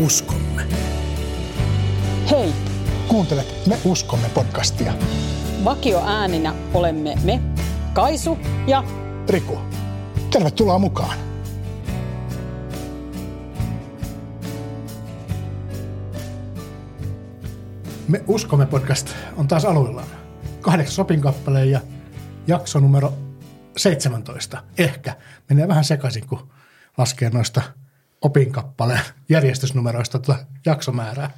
uskomme. Hei, Kuuntelet Me uskomme podcastia. vakio ääninä olemme me, Kaisu ja Riku, tervetuloa mukaan. Me uskomme podcast on taas aluillaan. Kahdeksas opinkappale ja jakso numero 17. Ehkä menee vähän sekaisin, kun laskee noista opinkappaleen järjestysnumeroista tuota jaksomäärää.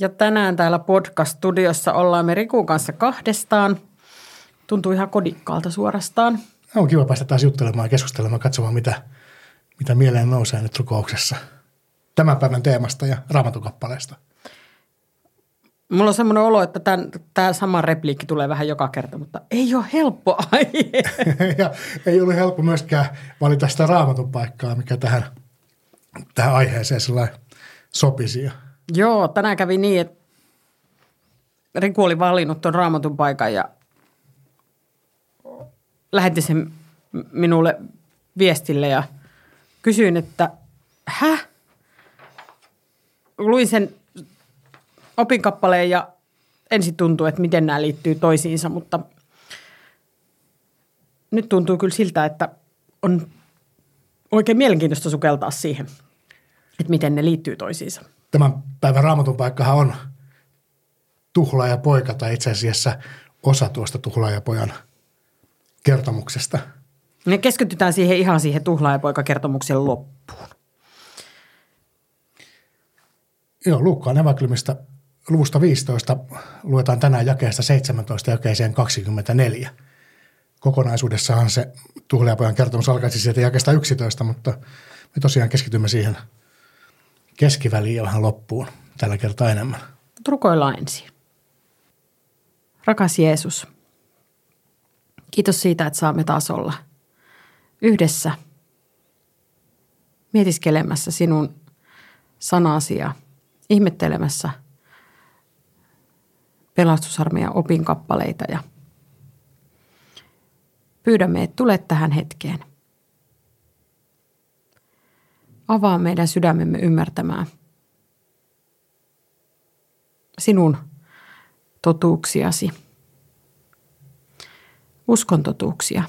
Ja tänään täällä podcast-studiossa ollaan me Rikun kanssa kahdestaan. Tuntuu ihan kodikkaalta suorastaan. On kiva päästä taas juttelemaan ja keskustelemaan, katsomaan mitä, mitä mieleen nousee nyt rukouksessa. Tämän päivän teemasta ja raamatukappaleesta. Mulla on semmoinen olo, että tämä sama repliikki tulee vähän joka kerta, mutta ei ole helppo aihe. ja ei ollut helppo myöskään valita sitä raamatun paikkaa, mikä tähän, tähän aiheeseen sopisi. Joo, tänään kävi niin, että Riku oli valinnut tuon raamatun paikan ja lähetti sen minulle viestille ja kysyin, että häh? Luin sen opinkappaleen ja ensin tuntui, että miten nämä liittyy toisiinsa, mutta nyt tuntuu kyllä siltä, että on oikein mielenkiintoista sukeltaa siihen, että miten ne liittyy toisiinsa. Tämän päivän raamatun paikkahan on tuhlaaja poika tai itse asiassa osa tuosta tuhlaajapojan kertomuksesta. Me keskitytään siihen ihan siihen tuhlaajapoika-kertomuksen loppuun. Joo, Luukkaan evankeliumista luvusta 15 luetaan tänään jakeesta 17 jakeeseen 24. Kokonaisuudessahan se tuhlaajapojan kertomus alkaisi sieltä jakeesta 11, mutta me tosiaan keskitymme siihen keskiväliin ja vähän loppuun tällä kertaa enemmän. Mut Rukoillaan ensin. Rakas Jeesus, kiitos siitä, että saamme taas olla yhdessä mietiskelemässä sinun sanasi ja ihmettelemässä pelastusarmeijan opinkappaleita ja pyydämme, että tulet tähän hetkeen. Avaa meidän sydämemme ymmärtämään sinun totuuksiasi, uskon totuuksia.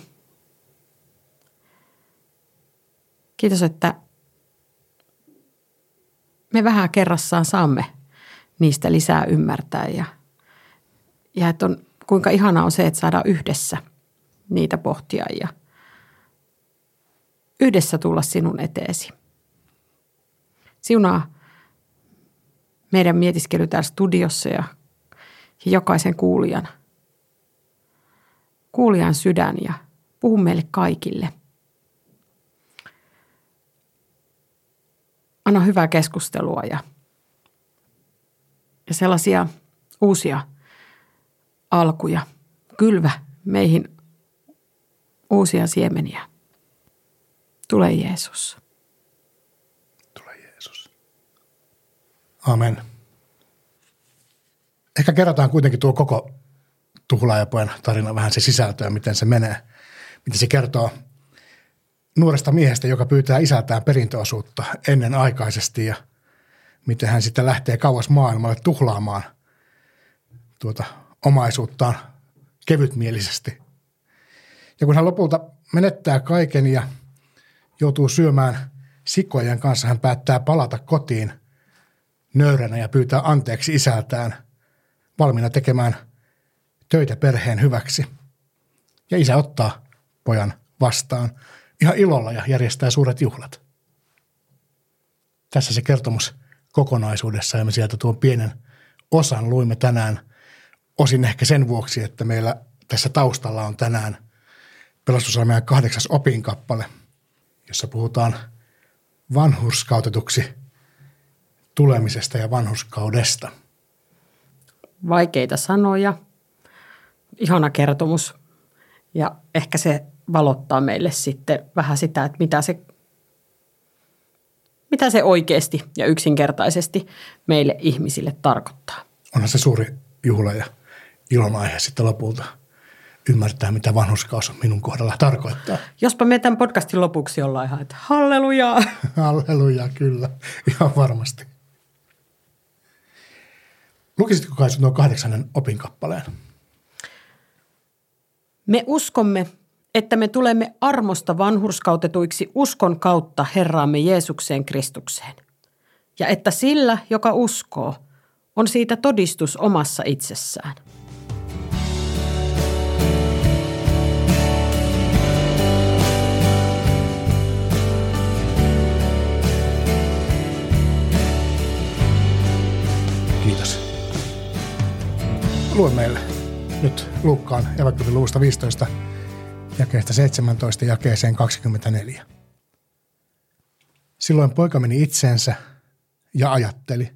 Kiitos, että me vähän kerrassaan saamme niistä lisää ymmärtää ja, ja että on, kuinka ihanaa on se, että saadaan yhdessä niitä pohtia ja yhdessä tulla sinun eteesi. Siunaa meidän mietiskely täällä studiossa ja, jokaisen kuulijan. Kuulijan sydän ja puhu meille kaikille. Anna hyvää keskustelua ja, ja sellaisia uusia alkuja. Kylvä meihin uusia siemeniä. Tule Jeesus. Tule Jeesus. Amen. Ehkä kerrotaan kuitenkin tuo koko tuhlaajapojan tarina vähän se sisältö ja miten se menee. Miten se kertoo nuoresta miehestä, joka pyytää isältään perintöosuutta ennenaikaisesti ja miten hän sitten lähtee kauas maailmalle tuhlaamaan tuota omaisuuttaan kevytmielisesti. Ja kun hän lopulta menettää kaiken ja joutuu syömään sikojen kanssa, hän päättää palata kotiin nöyränä ja pyytää anteeksi isältään, valmiina tekemään töitä perheen hyväksi. Ja isä ottaa pojan vastaan ihan ilolla ja järjestää suuret juhlat. Tässä se kertomus kokonaisuudessa ja me sieltä tuon pienen osan luimme tänään osin ehkä sen vuoksi, että meillä tässä taustalla on tänään pelastusarmeijan kahdeksas opinkappale, jossa puhutaan vanhurskautetuksi tulemisesta ja vanhuskaudesta. Vaikeita sanoja, ihana kertomus ja ehkä se valottaa meille sitten vähän sitä, että mitä se, mitä se oikeasti ja yksinkertaisesti meille ihmisille tarkoittaa. Onhan se suuri juhla ja ilon aihe sitten lopulta ymmärtää, mitä vanhuskaus minun kohdalla tarkoittaa. Jospa me tämän podcastin lopuksi ollaan ihan, että hallelujaa. Halleluja, kyllä, ihan varmasti. Lukisitko kai nuo kahdeksannen opinkappaleen? Me uskomme, että me tulemme armosta vanhurskautetuiksi uskon kautta Herraamme Jeesukseen Kristukseen. Ja että sillä, joka uskoo, on siitä todistus omassa itsessään. Lue meille nyt Luukkaan evankeliumin luvusta 15 jakeesta 17 jakeeseen 24. Silloin poika meni itseensä ja ajatteli,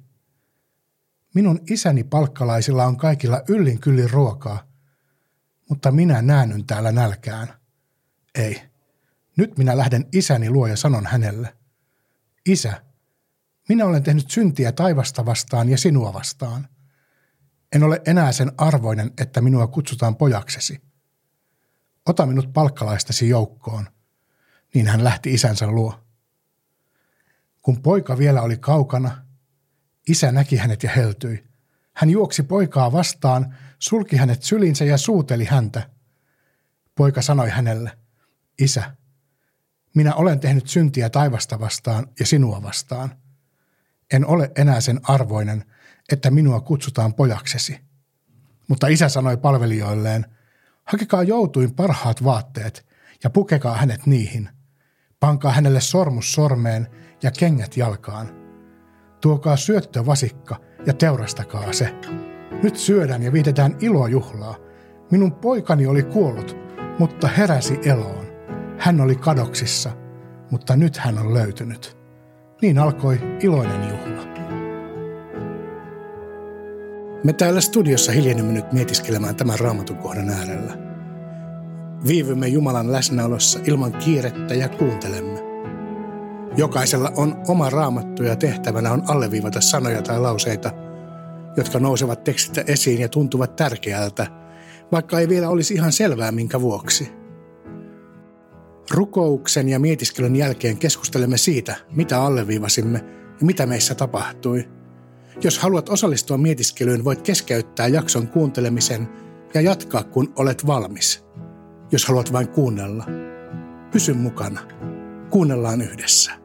minun isäni palkkalaisilla on kaikilla yllin kyllin ruokaa, mutta minä näännyn täällä nälkään. Ei, nyt minä lähden isäni luo ja sanon hänelle, Isä, minä olen tehnyt syntiä taivasta vastaan ja sinua vastaan. En ole enää sen arvoinen, että minua kutsutaan pojaksesi. Ota minut palkkalaistasi joukkoon. Niin hän lähti isänsä luo. Kun poika vielä oli kaukana, isä näki hänet ja heltyi. Hän juoksi poikaa vastaan, sulki hänet sylinsä ja suuteli häntä. Poika sanoi hänelle, Isä, minä olen tehnyt syntiä taivasta vastaan ja sinua vastaan. En ole enää sen arvoinen, että minua kutsutaan pojaksesi. Mutta isä sanoi palvelijoilleen, hakekaa joutuin parhaat vaatteet ja pukekaa hänet niihin. Pankaa hänelle sormus sormeen ja kengät jalkaan. Tuokaa syöttövasikka ja teurastakaa se. Nyt syödään ja viitetään ilojuhlaa. Minun poikani oli kuollut, mutta heräsi eloon. Hän oli kadoksissa, mutta nyt hän on löytynyt. Niin alkoi iloinen juhla. Me täällä studiossa hiljennymme nyt mietiskelemään tämän raamatun kohdan äärellä. Viivymme Jumalan läsnäolossa ilman kiirettä ja kuuntelemme. Jokaisella on oma raamattu ja tehtävänä on alleviivata sanoja tai lauseita, jotka nousevat tekstistä esiin ja tuntuvat tärkeältä, vaikka ei vielä olisi ihan selvää minkä vuoksi. Rukouksen ja mietiskelyn jälkeen keskustelemme siitä, mitä alleviivasimme ja mitä meissä tapahtui – jos haluat osallistua mietiskelyyn, voit keskeyttää jakson kuuntelemisen ja jatkaa, kun olet valmis. Jos haluat vain kuunnella, pysy mukana. Kuunnellaan yhdessä.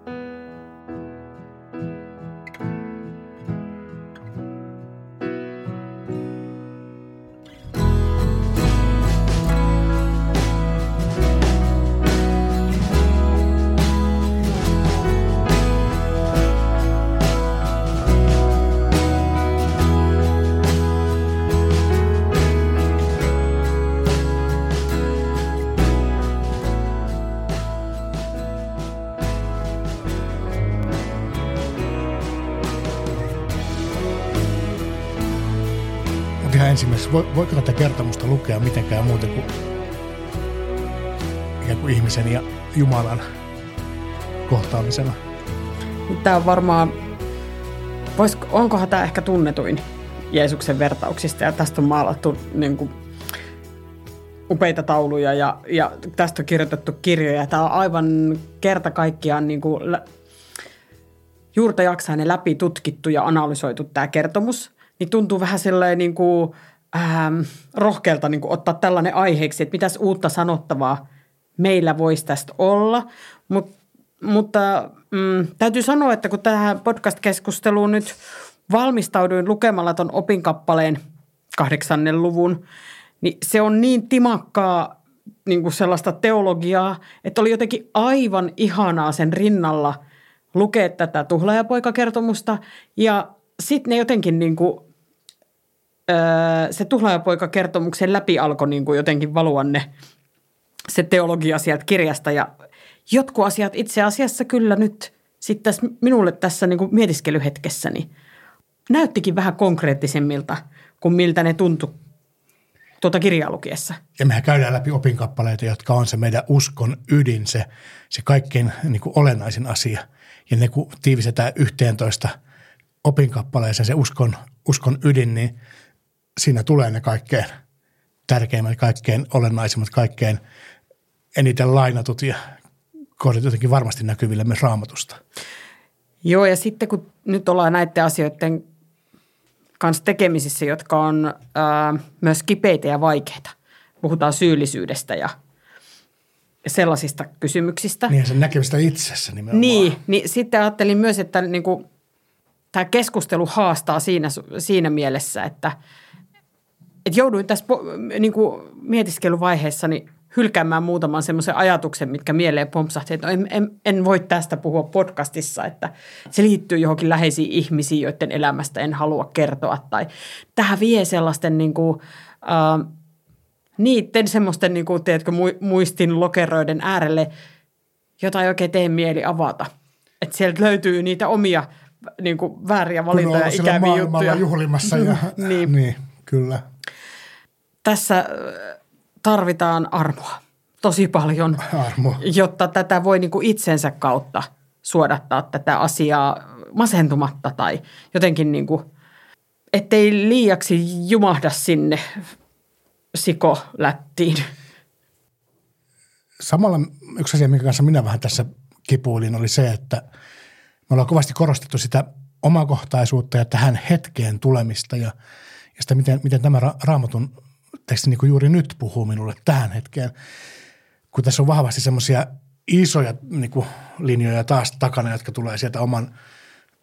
Ihan ensimmäiseksi, voiko tätä kertomusta lukea mitenkään muuten kuin ikään kuin ihmisen ja Jumalan kohtaamisena? Tämä on varmaan, vois, onkohan tämä ehkä tunnetuin Jeesuksen vertauksista ja tästä on maalattu niin kuin, upeita tauluja ja, ja tästä on kirjoitettu kirjoja. Tämä on aivan kerta kaikkiaan niin kuin, juurta jaksainen läpi tutkittu ja analysoitu tämä kertomus – niin tuntuu vähän sellainen niin kuin, ähm, rohkealta niin kuin ottaa tällainen aiheeksi, että mitäs uutta sanottavaa meillä voisi tästä olla. Mut, mutta mm, täytyy sanoa, että kun tähän podcast-keskusteluun nyt valmistauduin lukemalla ton opinkappaleen kahdeksannen luvun, niin se on niin timakkaa niin kuin sellaista teologiaa, että oli jotenkin aivan ihanaa sen rinnalla lukea tätä tuhlaajapoikakertomusta ja sitten ne jotenkin niin kuin se tuhlaajapoika-kertomuksen läpi alkoi niin kuin jotenkin valua ne, se teologia sieltä kirjasta ja jotkut asiat itse asiassa kyllä nyt sitten minulle tässä niin kuin mietiskelyhetkessäni näyttikin vähän konkreettisemmilta kuin miltä ne tuntui tuota kirjaa lukiessa. Ja mehän käydään läpi opinkappaleita, jotka on se meidän uskon ydin, se, se kaikkein niin kuin olennaisin asia. Ja ne kun tiivistetään yhteentoista opinkappaleeseen se uskon, uskon ydin, niin siinä tulee ne kaikkein tärkeimmät, kaikkein olennaisimmat, kaikkein eniten lainatut ja kohdat jotenkin varmasti näkyville myös raamatusta. Joo, ja sitten kun nyt ollaan näiden asioiden kanssa tekemisissä, jotka on ää, myös kipeitä ja vaikeita. Puhutaan syyllisyydestä ja sellaisista kysymyksistä. Niin sen näkemistä itsessä nimenomaan. Niin, niin sitten ajattelin myös, että niin kuin, tämä keskustelu haastaa siinä, siinä mielessä, että, että jouduin tässä niin kuin mietiskeluvaiheessa niin hylkäämään muutaman semmoisen ajatuksen, mitkä mieleen pompsahti, että no en, en, en voi tästä puhua podcastissa, että se liittyy johonkin läheisiin ihmisiin, joiden elämästä en halua kertoa. Tai tähän vie sellaisten niin kuin, äh, niiden semmoisten, niin kuin, tiedätkö, muistin lokeroiden äärelle, jota ei oikein tee mieli avata. Että sieltä löytyy niitä omia niin kuin, vääriä valintoja, ikäviä juttuja. juhlimassa. Ja, niin. niin, kyllä. Tässä tarvitaan armoa tosi paljon, Armo. jotta tätä voi niin kuin itsensä kautta suodattaa tätä asiaa masentumatta tai jotenkin niin kuin, ettei liiaksi jumahda sinne sikolättiin. Samalla yksi asia, minkä kanssa minä vähän tässä kipuilin, oli se, että me ollaan kovasti korostettu sitä omakohtaisuutta ja tähän hetkeen tulemista ja, ja sitä, miten, miten tämä ra- raamatun teksti niin kuin juuri nyt puhuu minulle tähän hetkeen. Kun tässä on vahvasti semmoisia isoja niin kuin linjoja taas takana, jotka tulee sieltä oman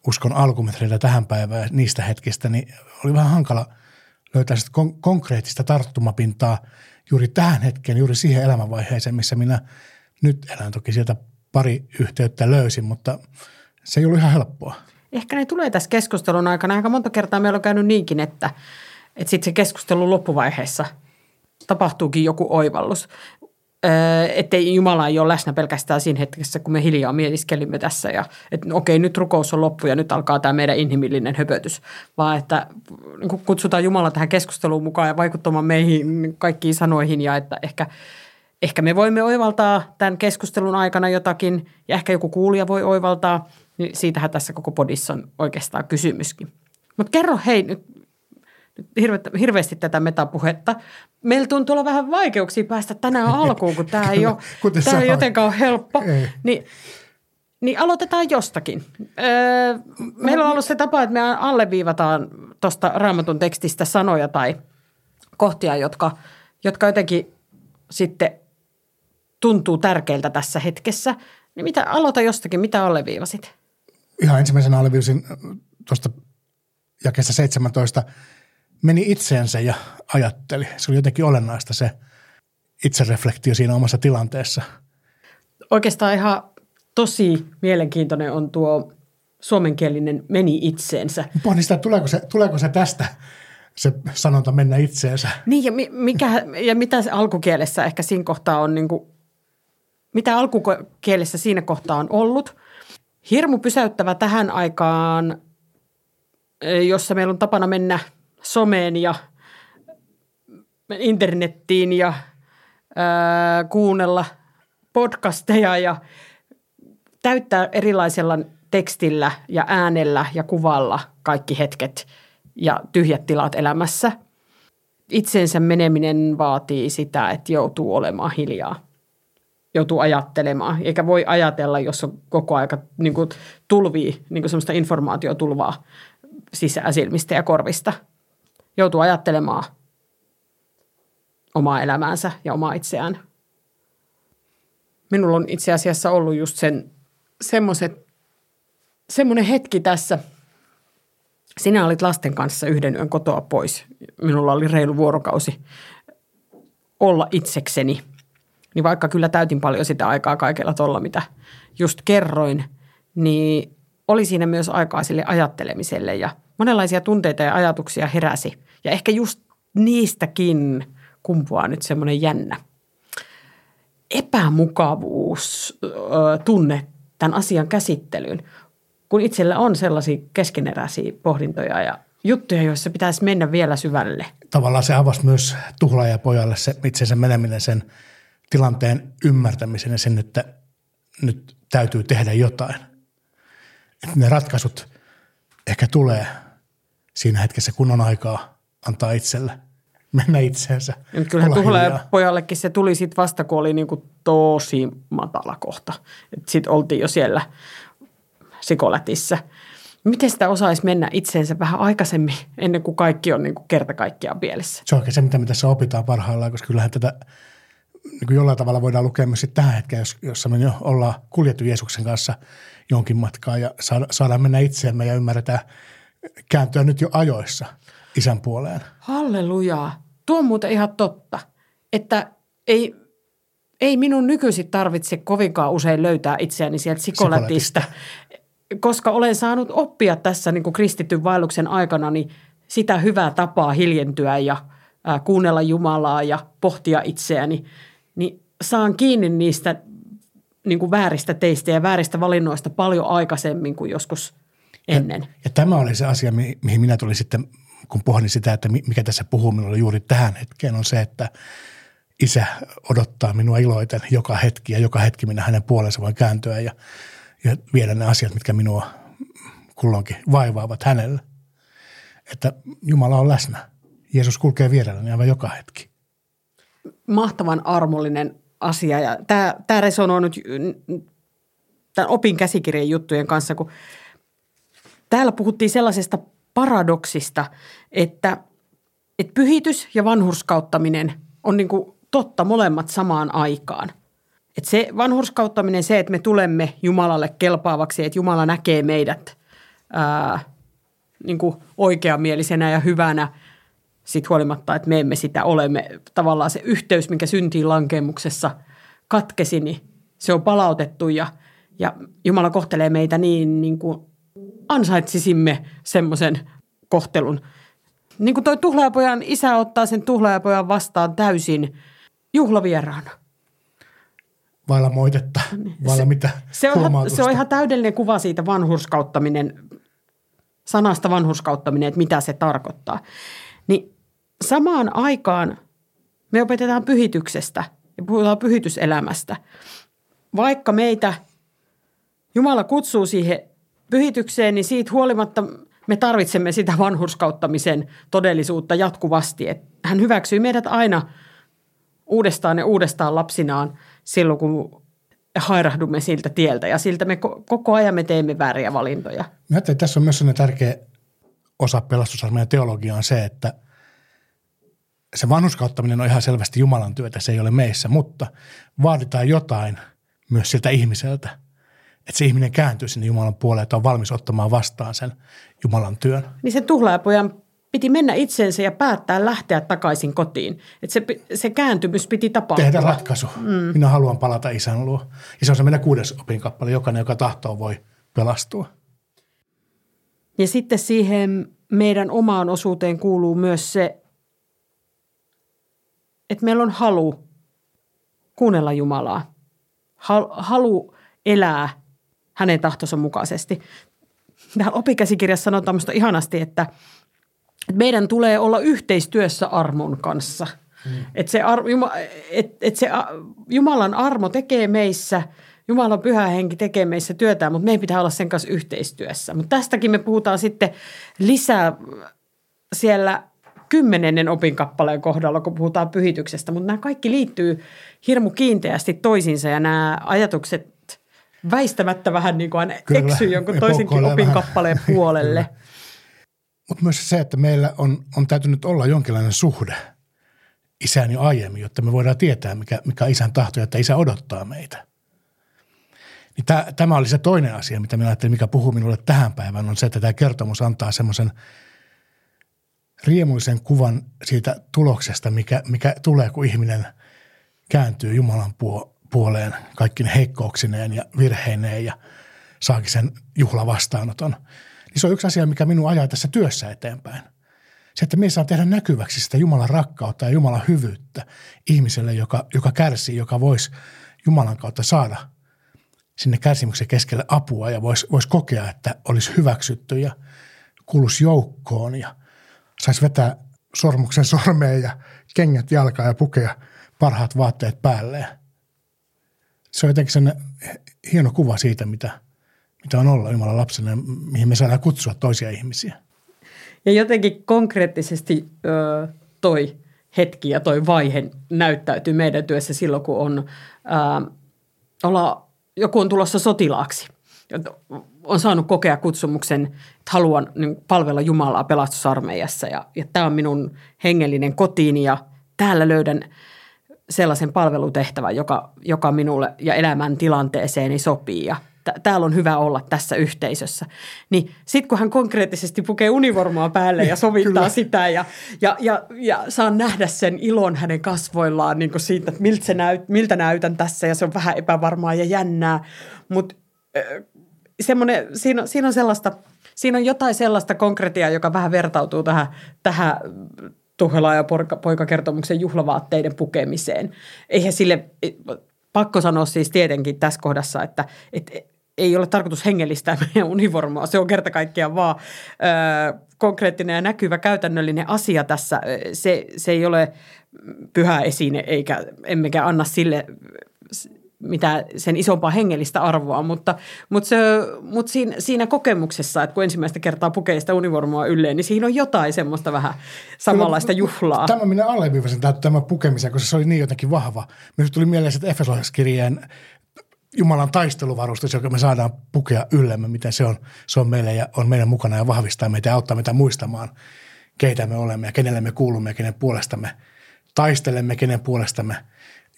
uskon alkumetreiltä tähän päivään niistä hetkistä, niin oli vähän hankala – löytää sitä kon- konkreettista tarttumapintaa juuri tähän hetkeen, juuri siihen elämänvaiheeseen, missä minä nyt elän. Toki sieltä pari yhteyttä löysin, mutta se ei ollut ihan helppoa. Ehkä ne tulee tässä keskustelun aikana. Aika monta kertaa meillä on käynyt niinkin, että, että sitten se keskustelun loppuvaiheessa tapahtuukin joku oivallus ettei Jumala ei ole läsnä pelkästään siinä hetkessä, kun me hiljaa mietiskelimme tässä ja että no okei, nyt rukous on loppu ja nyt alkaa tämä meidän inhimillinen höpötys, vaan että niin kutsutaan Jumala tähän keskusteluun mukaan ja vaikuttamaan meihin kaikkiin sanoihin ja että ehkä, ehkä me voimme oivaltaa tämän keskustelun aikana jotakin ja ehkä joku kuulija voi oivaltaa, niin siitähän tässä koko podissa on oikeastaan kysymyskin. Mutta kerro hei nyt hirveästi tätä metapuhetta. Meillä tuntuu olla vähän vaikeuksia päästä tänään alkuun, kun tämä ei ole, tämä ei jotenkaan ole helppo. Ei. Niin, niin aloitetaan jostakin. Öö, meillä on ollut se tapa, että me alleviivataan tuosta raamatun tekstistä sanoja tai kohtia, jotka, jotka jotenkin sitten tuntuu tärkeiltä tässä hetkessä. Niin mitä, aloita jostakin, mitä alleviivasit? Ihan ensimmäisenä alleviivasin tuosta jakeessa 17 – meni itseensä ja ajatteli. Se oli jotenkin olennaista se itsereflektio siinä omassa tilanteessa. Oikeastaan ihan tosi mielenkiintoinen on tuo suomenkielinen meni itseensä. Pohdin sitä, tuleeko se, tuleeko se tästä se sanonta mennä itseensä. Niin ja, mikä, ja mitä se alkukielessä ehkä siinä kohtaa on, niin kuin, mitä alkukielessä siinä kohtaa on ollut. Hirmu pysäyttävä tähän aikaan, jossa meillä on tapana mennä – someen ja internettiin ja ää, kuunnella podcasteja ja täyttää erilaisella tekstillä ja äänellä ja kuvalla kaikki hetket ja tyhjät tilat elämässä. Itseensä meneminen vaatii sitä, että joutuu olemaan hiljaa. Joutuu ajattelemaan, eikä voi ajatella, jos on koko aika niin kuin tulvii, niin kuin semmoista informaatiotulvaa sisäsilmistä ja korvista – joutuu ajattelemaan omaa elämäänsä ja omaa itseään. Minulla on itse asiassa ollut just sen semmoiset, semmoinen hetki tässä. Sinä olit lasten kanssa yhden yön kotoa pois. Minulla oli reilu vuorokausi olla itsekseni. Niin vaikka kyllä täytin paljon sitä aikaa kaikella tuolla, mitä just kerroin, niin oli siinä myös aikaa sille ajattelemiselle ja monenlaisia tunteita ja ajatuksia heräsi. Ja ehkä just niistäkin kumpuaa nyt semmoinen jännä epämukavuus tunne tämän asian käsittelyyn, kun itsellä on sellaisia keskeneräisiä pohdintoja ja juttuja, joissa pitäisi mennä vielä syvälle. Tavallaan se avasi myös tuhlaajapojalle se itsensä meneminen sen tilanteen ymmärtämisen ja sen, että nyt täytyy tehdä jotain. Että ne ratkaisut ehkä tulee siinä hetkessä, kun on aikaa antaa itselle mennä itseensä. Kyllähän Tuhlaaja pojallekin se tuli sitten vasta, kun oli niinku tosi matala kohta. Sitten oltiin jo siellä sikolätissä. Miten sitä osaisi mennä itseensä vähän aikaisemmin, ennen kuin kaikki on niin kuin kerta kaikkiaan pielessä? Se on oikein se, mitä me tässä opitaan parhaillaan, koska kyllähän tätä niin kuin jollain tavalla voidaan lukea myös tähän hetkeen, jos, jossa me jo ollaan kuljettu Jeesuksen kanssa jonkin matkaa ja saada, saadaan mennä itseemme ja ymmärretään kääntyä nyt jo ajoissa isän puoleen. Hallelujaa. Tuo on muuten ihan totta, että ei, ei minun nykyisin tarvitse kovinkaan usein löytää itseäni sieltä sikolätistä, koska olen saanut oppia tässä niin kuin kristityn vaelluksen aikana niin sitä hyvää tapaa hiljentyä ja ää, kuunnella Jumalaa ja pohtia itseäni, niin saan kiinni niistä niin kuin vääristä teistä ja vääristä valinnoista paljon aikaisemmin kuin joskus ennen. Ja, ja tämä oli se asia, mihin minä tulin sitten, kun pohdin sitä, että mikä tässä puhuu minulle juuri tähän hetkeen, on se, että isä odottaa minua iloiten joka hetki ja joka hetki minä hänen puolensa voin kääntyä ja, ja viedä ne asiat, mitkä minua kulloinkin vaivaavat hänelle. Että Jumala on läsnä. Jeesus kulkee vierelläni aivan joka hetki. Mahtavan armollinen asia ja tämä, tämä resonoi nyt tämän opin käsikirjan juttujen kanssa, kun täällä puhuttiin sellaisesta paradoksista, että, että pyhitys ja vanhurskauttaminen on niin kuin totta molemmat samaan aikaan. Että se vanhurskauttaminen, se, että me tulemme Jumalalle kelpaavaksi, että Jumala näkee meidät ää, niin kuin oikeamielisenä ja hyvänä – sit huolimatta, että me emme sitä ole. Me, tavallaan se yhteys, mikä syntiin lankemuksessa katkesi, niin se on palautettu ja, ja Jumala kohtelee meitä niin, niin kuin ansaitsisimme semmoisen kohtelun. Niin kuin toi tuhlaajapojan isä ottaa sen tuhlaajapojan vastaan täysin juhlavieraana. Vailla moitetta, vailla se, mitä se on, se on ihan täydellinen kuva siitä vanhurskauttaminen, sanasta vanhurskauttaminen, että mitä se tarkoittaa. Niin samaan aikaan me opetetaan pyhityksestä ja puhutaan pyhityselämästä. Vaikka meitä Jumala kutsuu siihen pyhitykseen, niin siitä huolimatta me tarvitsemme sitä vanhurskauttamisen todellisuutta jatkuvasti. Että hän hyväksyy meidät aina uudestaan ja uudestaan lapsinaan silloin, kun hairahdumme siltä tieltä ja siltä me koko ajan me teemme vääriä valintoja. Mä että tässä on myös sellainen tärkeä osa pelastusarmeijan teologiaa on se, että se vanhuskauttaminen on ihan selvästi Jumalan työtä, se ei ole meissä, mutta vaaditaan jotain myös siltä ihmiseltä, että se ihminen kääntyy sinne Jumalan puoleen, että on valmis ottamaan vastaan sen Jumalan työn. Niin se tuhlaajapojan piti mennä itseensä ja päättää lähteä takaisin kotiin. Että se, se kääntymys piti tapahtua. Tehdä ratkaisu. Mm. Minä haluan palata isän luo. Ja se on se meidän kuudes opinkappale. Jokainen, joka tahtoo, voi pelastua. Ja sitten siihen meidän omaan osuuteen kuuluu myös se, että meillä on halu kuunnella Jumalaa. Halu elää hänen tahtonsa mukaisesti. Täällä opikäsikirjassa sanotaan minusta ihanasti, että meidän tulee olla yhteistyössä armon kanssa. Hmm. Että se, ar, et, et se Jumalan armo tekee meissä – Jumalan pyhä henki tekee meissä työtään, mutta meidän pitää olla sen kanssa yhteistyössä. Mutta tästäkin me puhutaan sitten lisää siellä kymmenennen opinkappaleen kohdalla, kun puhutaan pyhityksestä. Mutta nämä kaikki liittyy hirmu kiinteästi toisiinsa ja nämä ajatukset väistämättä vähän niin kuin eksyy jonkun toisenkin opinkappaleen puolelle. Mutta myös se, että meillä on, on täytynyt olla jonkinlainen suhde isään jo aiemmin, jotta me voidaan tietää, mikä, mikä on isän tahto, että isä odottaa meitä. Niin tämä oli se toinen asia, mitä minä ajattelin, mikä puhuu minulle tähän päivään, on se, että tämä kertomus antaa semmoisen riemuisen kuvan siitä tuloksesta, mikä, mikä tulee, kun ihminen kääntyy Jumalan puoleen kaikki heikkouksineen ja virheineen ja saakin sen juhlavastaanoton. Niin se on yksi asia, mikä minun ajaa tässä työssä eteenpäin. Se, että me saa tehdä näkyväksi sitä Jumalan rakkautta ja Jumalan hyvyyttä ihmiselle, joka, joka kärsii, joka voisi Jumalan kautta saada – sinne kärsimyksen keskelle apua ja voisi vois kokea, että olisi hyväksytty ja kuuluisi joukkoon ja saisi vetää sormuksen sormeen ja kengät jalkaan ja pukea parhaat vaatteet päälleen. Se on jotenkin sen hieno kuva siitä, mitä, mitä on olla Jumalan lapsena ja mihin me saadaan kutsua toisia ihmisiä. Ja jotenkin konkreettisesti ö, toi hetki ja toi vaihe näyttäytyy meidän työssä silloin, kun on, ö, olla joku on tulossa sotilaaksi. on saanut kokea kutsumuksen, että haluan niin palvella Jumalaa pelastusarmeijassa ja, ja tämä on minun hengellinen kotiini ja täällä löydän sellaisen palvelutehtävän, joka, joka minulle ja elämän tilanteeseeni sopii. Ja täällä on hyvä olla tässä yhteisössä. Niin sitten kun hän konkreettisesti pukee univormaa päälle ja sovittaa sitä ja, ja, ja, ja saa nähdä sen ilon hänen kasvoillaan niin kuin siitä, että miltä, se näyt, miltä näytän tässä ja se on vähän epävarmaa ja jännää, mutta semmoinen, siinä, siinä on sellaista, siinä on jotain sellaista konkretiaa, joka vähän vertautuu tähän, tähän Tuhela ja poikakertomuksen juhlavaatteiden pukemiseen. Eihän sille, pakko sanoa siis tietenkin tässä kohdassa, että, että ei ole tarkoitus hengellistää meidän univormua. Se on kerta kaikkiaan vaan ö, konkreettinen ja näkyvä käytännöllinen asia tässä. Se, se ei ole pyhä esine, eikä emmekä anna sille mitä sen isompaa hengellistä arvoa, mutta, mutta, se, mutta siinä, siinä kokemuksessa, että kun ensimmäistä kertaa pukee sitä univormua ylleen, niin siinä on jotain semmoista vähän samanlaista juhlaa. Tämä minä alleviivasin tämä pukemisen, koska se oli niin jotenkin vahva. Minusta tuli mieleen, että Efesolaiskirjeen Jumalan taisteluvarustus, joka me saadaan pukea yllemme, miten se on, se on meille ja on meidän mukana ja vahvistaa meitä ja auttaa meitä muistamaan, keitä me olemme ja kenelle me kuulumme ja kenen puolestamme taistelemme, kenen puolestamme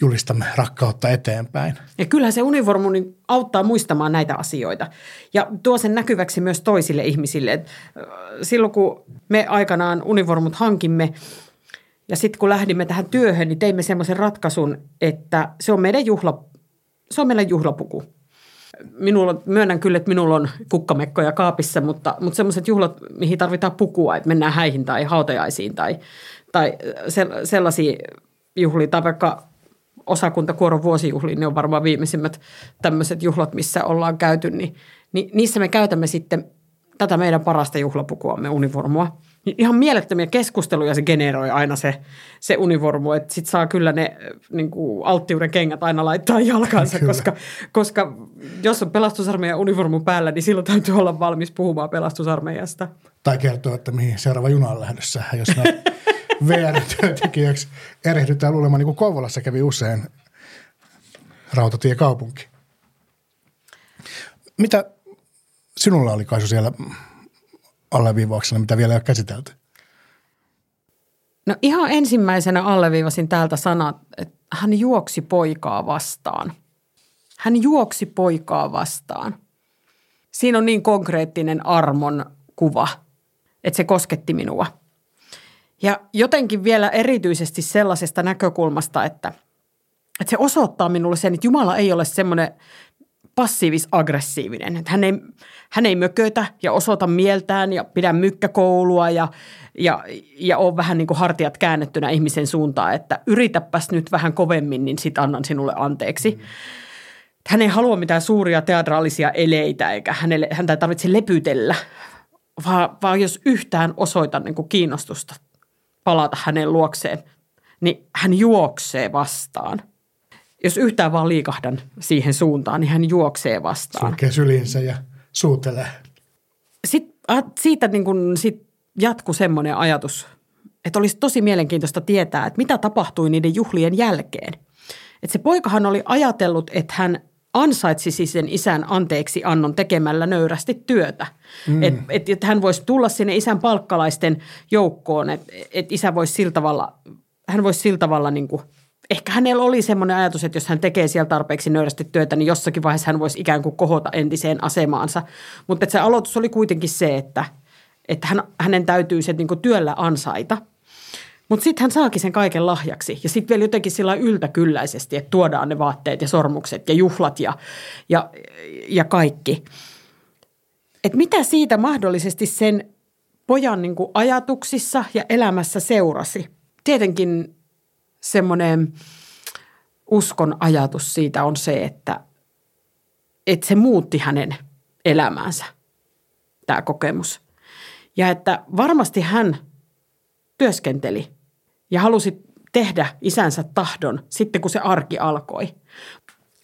julistamme rakkautta eteenpäin. Ja kyllähän se univormu niin auttaa muistamaan näitä asioita ja tuo sen näkyväksi myös toisille ihmisille. Et silloin kun me aikanaan univormut hankimme ja sitten kun lähdimme tähän työhön, niin teimme semmoisen ratkaisun, että se on meidän juhla, se on meidän juhlapuku. Minulla, myönnän kyllä, että minulla on kukkamekkoja kaapissa, mutta, mutta semmoiset juhlat, mihin tarvitaan pukua, että mennään häihin tai hautajaisiin tai, tai sellaisia juhlia, tai vaikka osakuntakuoron vuosijuhliin, ne on varmaan viimeisimmät tämmöiset juhlat, missä ollaan käyty, niin, niin niissä me käytämme sitten tätä meidän parasta juhlapukuamme, univormua. Ihan mielettömiä keskusteluja se generoi aina se, se univormu, että sit saa kyllä ne niin kuin alttiuden kengät aina laittaa jalkansa, koska, koska jos on pelastusarmeijan univormu päällä, niin silloin täytyy olla valmis puhumaan pelastusarmeijasta. Tai kertoa, että mihin seuraava juna on lähdössä, jos me VR-työntekijäksi erehdytään luulemaan, niin kuin Kouvolassa kävi usein rautatiekaupunki. Mitä sinulla oli Kaisu siellä alleviivauksena, mitä vielä ei ole käsitelty? No ihan ensimmäisenä alleviivasin täältä sanat, että hän juoksi poikaa vastaan. Hän juoksi poikaa vastaan. Siinä on niin konkreettinen armon kuva, että se kosketti minua – ja jotenkin vielä erityisesti sellaisesta näkökulmasta, että, että se osoittaa minulle sen, että Jumala ei ole semmoinen passiivis-aggressiivinen. Hän, ei, hän ei mökötä ja osoita mieltään ja pidä mykkäkoulua ja, ja, ja on vähän niin kuin hartiat käännettynä ihmisen suuntaan, että yritäpäs nyt vähän kovemmin, niin sit annan sinulle anteeksi. Mm. Hän ei halua mitään suuria teatraalisia eleitä eikä hänelle, häntä ei tarvitse lepytellä, vaan, vaan jos yhtään osoita niin kuin kiinnostusta palata hänen luokseen, niin hän juoksee vastaan. Jos yhtään vaan liikahdan siihen suuntaan, niin hän juoksee vastaan. Sulkee sylinsä ja suutelee. Sitten siitä niin kuin, sit jatkui semmoinen ajatus, että olisi tosi mielenkiintoista tietää, että mitä tapahtui niiden juhlien jälkeen. Että se poikahan oli ajatellut, että hän ansaitsisi sen isän anteeksi annon tekemällä nöyrästi työtä. Mm. Että et, et hän voisi tulla sinne isän palkkalaisten joukkoon, että et isä voisi sillä tavalla, hän voisi sillä tavalla niin kuin, ehkä hänellä oli semmoinen ajatus, että jos hän tekee siellä tarpeeksi nöyrästi työtä, niin jossakin vaiheessa hän voisi ikään kuin kohota entiseen asemaansa. Mutta se aloitus oli kuitenkin se, että, että hän, hänen täytyy se niin työllä ansaita – mutta sitten hän saakin sen kaiken lahjaksi. Ja sitten vielä jotenkin sillä yltäkylläisesti, että tuodaan ne vaatteet ja sormukset ja juhlat ja, ja, ja kaikki. Et mitä siitä mahdollisesti sen pojan niin ajatuksissa ja elämässä seurasi? Tietenkin semmoinen uskon ajatus siitä on se, että, että se muutti hänen elämäänsä, tämä kokemus. Ja että varmasti hän työskenteli ja halusi tehdä isänsä tahdon sitten, kun se arki alkoi.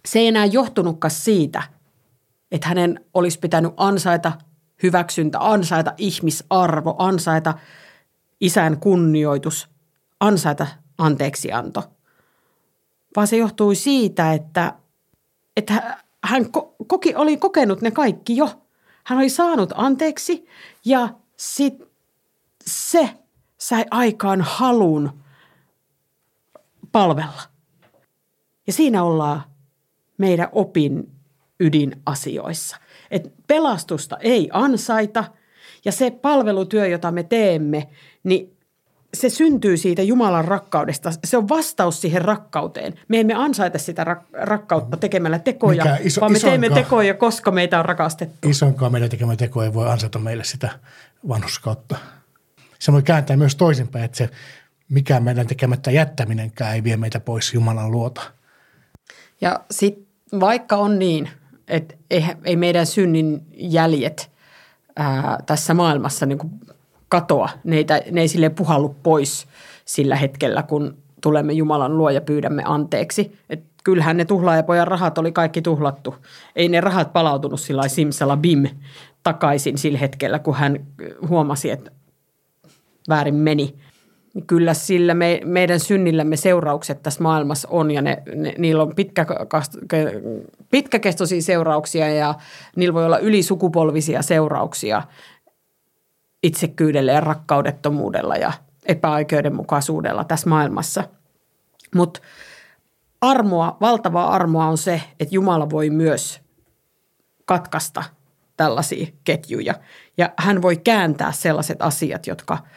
Se ei enää johtunutkaan siitä, että hänen olisi pitänyt ansaita hyväksyntä, ansaita ihmisarvo, ansaita isän kunnioitus, ansaita anteeksianto. Vaan se johtui siitä, että, että hän koki, oli kokenut ne kaikki jo. Hän oli saanut anteeksi ja sit se sai aikaan halun palvella. Ja siinä ollaan meidän opin ydinasioissa. Et pelastusta ei ansaita ja se palvelutyö, jota me teemme, niin se syntyy siitä Jumalan rakkaudesta. Se on vastaus siihen rakkauteen. Me emme ansaita sitä rak- rakkautta tekemällä tekoja, Mikä iso, vaan me isonkaan, teemme tekoja, koska meitä on rakastettu. Isonkaan meidän tekemä teko ei voi ansaita meille sitä vanhuskautta. Se voi kääntää myös toisinpäin, että se mikään meidän tekemättä jättäminenkään ei vie meitä pois Jumalan luota. Ja sitten vaikka on niin, että ei, ei meidän synnin jäljet ää, tässä maailmassa niin kuin katoa, ne ei, ne ei sille puhallu pois sillä hetkellä, kun tulemme Jumalan luo ja pyydämme anteeksi. Et kyllähän ne tuhlaajapojan rahat oli kaikki tuhlattu. Ei ne rahat palautunut sillä simsala bim takaisin sillä hetkellä, kun hän huomasi, että väärin meni – kyllä sillä me, meidän synnillämme seuraukset tässä maailmassa on ja ne, ne, niillä on pitkä, pitkäkestoisia seurauksia ja niillä voi olla ylisukupolvisia seurauksia itsekyydellä ja rakkaudettomuudella ja epäoikeudenmukaisuudella tässä maailmassa. Mutta armoa, valtavaa armoa on se, että Jumala voi myös katkaista tällaisia ketjuja ja hän voi kääntää sellaiset asiat, jotka –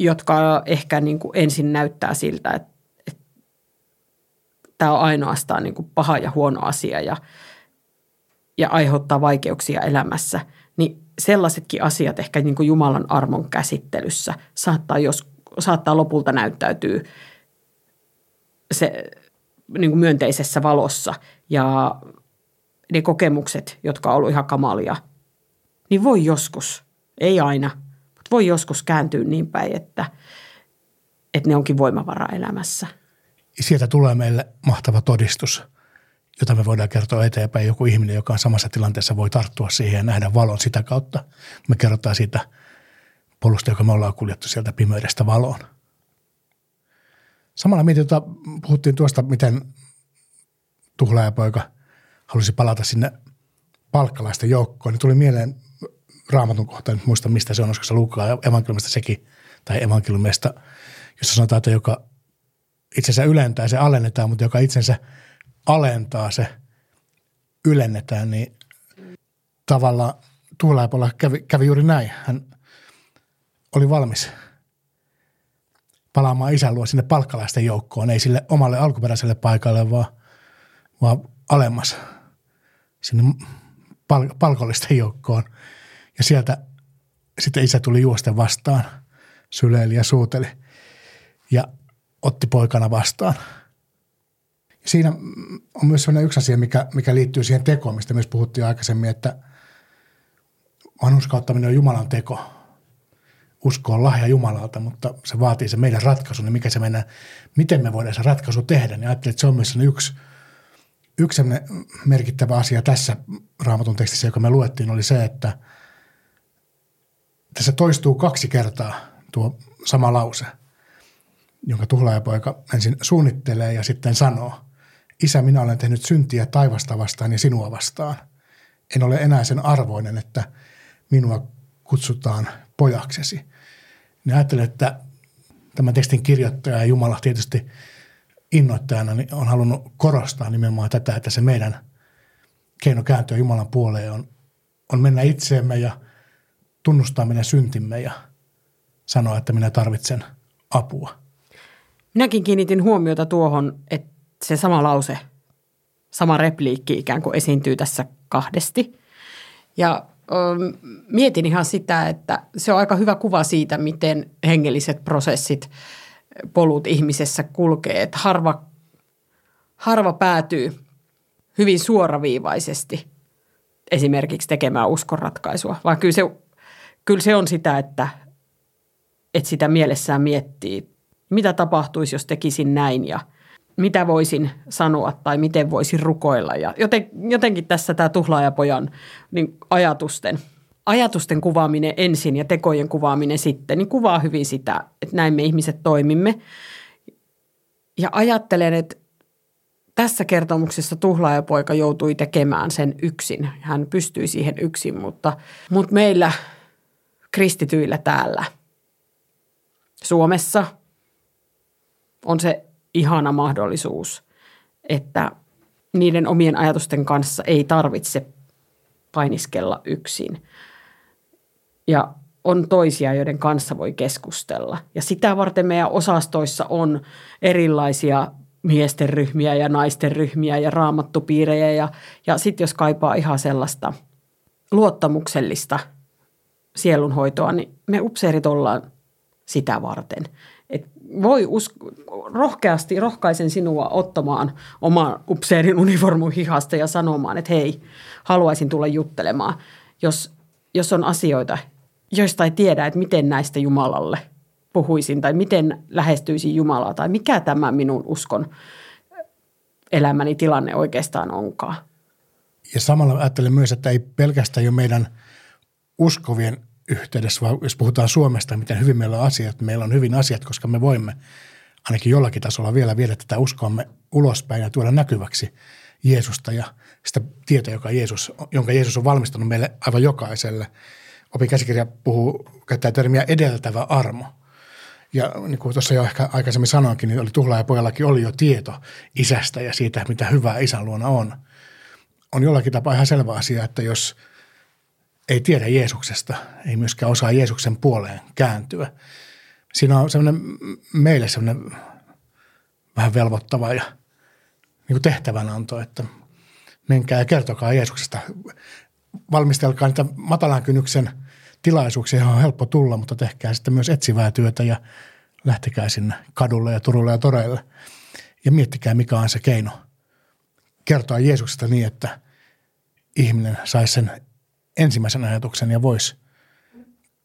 jotka ehkä niin kuin ensin näyttää siltä, että, että tämä on ainoastaan niin kuin paha ja huono asia ja, ja aiheuttaa vaikeuksia elämässä, niin sellaisetkin asiat ehkä niin kuin Jumalan armon käsittelyssä saattaa, jos, saattaa lopulta näyttäytyy se niin kuin myönteisessä valossa ja ne kokemukset, jotka on ollut ihan kamalia, niin voi joskus, ei aina – voi joskus kääntyä niin päin, että, että ne onkin voimavara elämässä. Sieltä tulee meille mahtava todistus, jota me voidaan kertoa eteenpäin. Joku ihminen, joka on samassa tilanteessa, voi tarttua siihen ja nähdä valon sitä kautta. Me kerrotaan siitä polusta, joka me ollaan kuljettu sieltä pimeydestä valoon. Samalla mietin, että puhuttiin tuosta, miten tuhlaajapoika halusi palata sinne palkkalaisten joukkoon, niin tuli mieleen raamatun kohta, en muista mistä se on, olisiko se Luukkaa evankeliumista sekin, tai evankeliumista, jossa sanotaan, että joka itsensä ylentää, se alennetaan, mutta joka itsensä alentaa, se ylennetään, niin tavallaan Tuulaipolla kävi, kävi juuri näin. Hän oli valmis palaamaan isän luo sinne palkkalaisten joukkoon, ei sille omalle alkuperäiselle paikalle, vaan, vaan alemmas sinne pal- palkollisten joukkoon – ja sieltä sitten isä tuli juosten vastaan, syleili ja suuteli ja otti poikana vastaan. Siinä on myös sellainen yksi asia, mikä, mikä liittyy siihen tekoon, mistä myös puhuttiin aikaisemmin, että vanhuskauttaminen on Jumalan teko. Usko on lahja Jumalalta, mutta se vaatii se meidän ratkaisu, niin mikä se meidän, miten me voidaan se ratkaisu tehdä. Niin ajattelin, että se on myös yksi, yksi merkittävä asia tässä raamatun tekstissä, joka me luettiin, oli se, että – tässä toistuu kaksi kertaa tuo sama lause, jonka tuhlaajapoika ensin suunnittelee ja sitten sanoo, Isä, minä olen tehnyt syntiä taivasta vastaan ja sinua vastaan. En ole enää sen arvoinen, että minua kutsutaan pojaksesi. Niin ajattelen, että tämän tekstin kirjoittaja ja Jumala tietysti innoittajana niin on halunnut korostaa nimenomaan tätä, että se meidän keino kääntyä Jumalan puoleen on, on mennä itseemme ja – tunnustaa meidän syntimme ja sanoa, että minä tarvitsen apua. Minäkin kiinnitin huomiota tuohon, että se sama lause, sama repliikki ikään kuin esiintyy tässä kahdesti. Ja ö, mietin ihan sitä, että se on aika hyvä kuva siitä, miten hengelliset prosessit, polut ihmisessä kulkee. Että harva, harva päätyy hyvin suoraviivaisesti esimerkiksi tekemään uskonratkaisua, vaan kyllä se kyllä se on sitä, että, että sitä mielessään miettii, mitä tapahtuisi, jos tekisin näin ja mitä voisin sanoa tai miten voisin rukoilla. Ja joten, jotenkin tässä tämä tuhlaajapojan niin ajatusten, ajatusten kuvaaminen ensin ja tekojen kuvaaminen sitten, niin kuvaa hyvin sitä, että näin me ihmiset toimimme. Ja ajattelen, että tässä kertomuksessa tuhlaajapoika joutui tekemään sen yksin. Hän pystyi siihen yksin, mutta, mutta meillä kristityillä täällä Suomessa on se ihana mahdollisuus, että niiden omien ajatusten kanssa ei tarvitse painiskella yksin. Ja on toisia, joiden kanssa voi keskustella. Ja sitä varten meidän osastoissa on erilaisia miesten ryhmiä ja naisten ryhmiä ja raamattupiirejä. Ja, ja sitten jos kaipaa ihan sellaista luottamuksellista sielunhoitoa, niin me upseerit ollaan sitä varten. Voi usko, rohkeasti, rohkaisen sinua ottamaan oman upseerin uniformun hihasta ja sanomaan, että hei, haluaisin tulla juttelemaan, jos, jos on asioita, joista ei tiedä, että miten näistä Jumalalle puhuisin tai miten lähestyisin Jumalaa tai mikä tämä minun uskon elämäni tilanne oikeastaan onkaan. Ja samalla ajattelen myös, että ei pelkästään jo meidän uskovien yhteydessä, vaan jos puhutaan Suomesta, miten hyvin meillä on asiat, meillä on hyvin asiat, koska me voimme ainakin jollakin tasolla vielä viedä tätä uskoamme ulospäin ja tuoda näkyväksi Jeesusta ja sitä tietoa, joka Jeesus, jonka Jeesus on valmistanut meille aivan jokaiselle. Opin käsikirja puhuu, käyttää termiä edeltävä armo. Ja niin kuin tuossa jo ehkä aikaisemmin sanoinkin, niin oli tuhlaaja pojallakin oli jo tieto isästä ja siitä, mitä hyvää isän luona on. On jollakin tapaa ihan selvä asia, että jos ei tiedä Jeesuksesta, ei myöskään osaa Jeesuksen puoleen kääntyä. Siinä on semmoinen meille semmoinen vähän velvoittava ja niin kuin tehtävänanto, että menkää ja kertokaa Jeesuksesta. Valmistelkaa niitä matalan kynnyksen tilaisuuksia, on helppo tulla, mutta tehkää sitten myös etsivää työtä ja lähtekää sinne kadulle ja Turulle ja Toreille. Ja miettikää, mikä on se keino kertoa Jeesuksesta niin, että ihminen saisi sen ensimmäisen ajatuksen ja voisi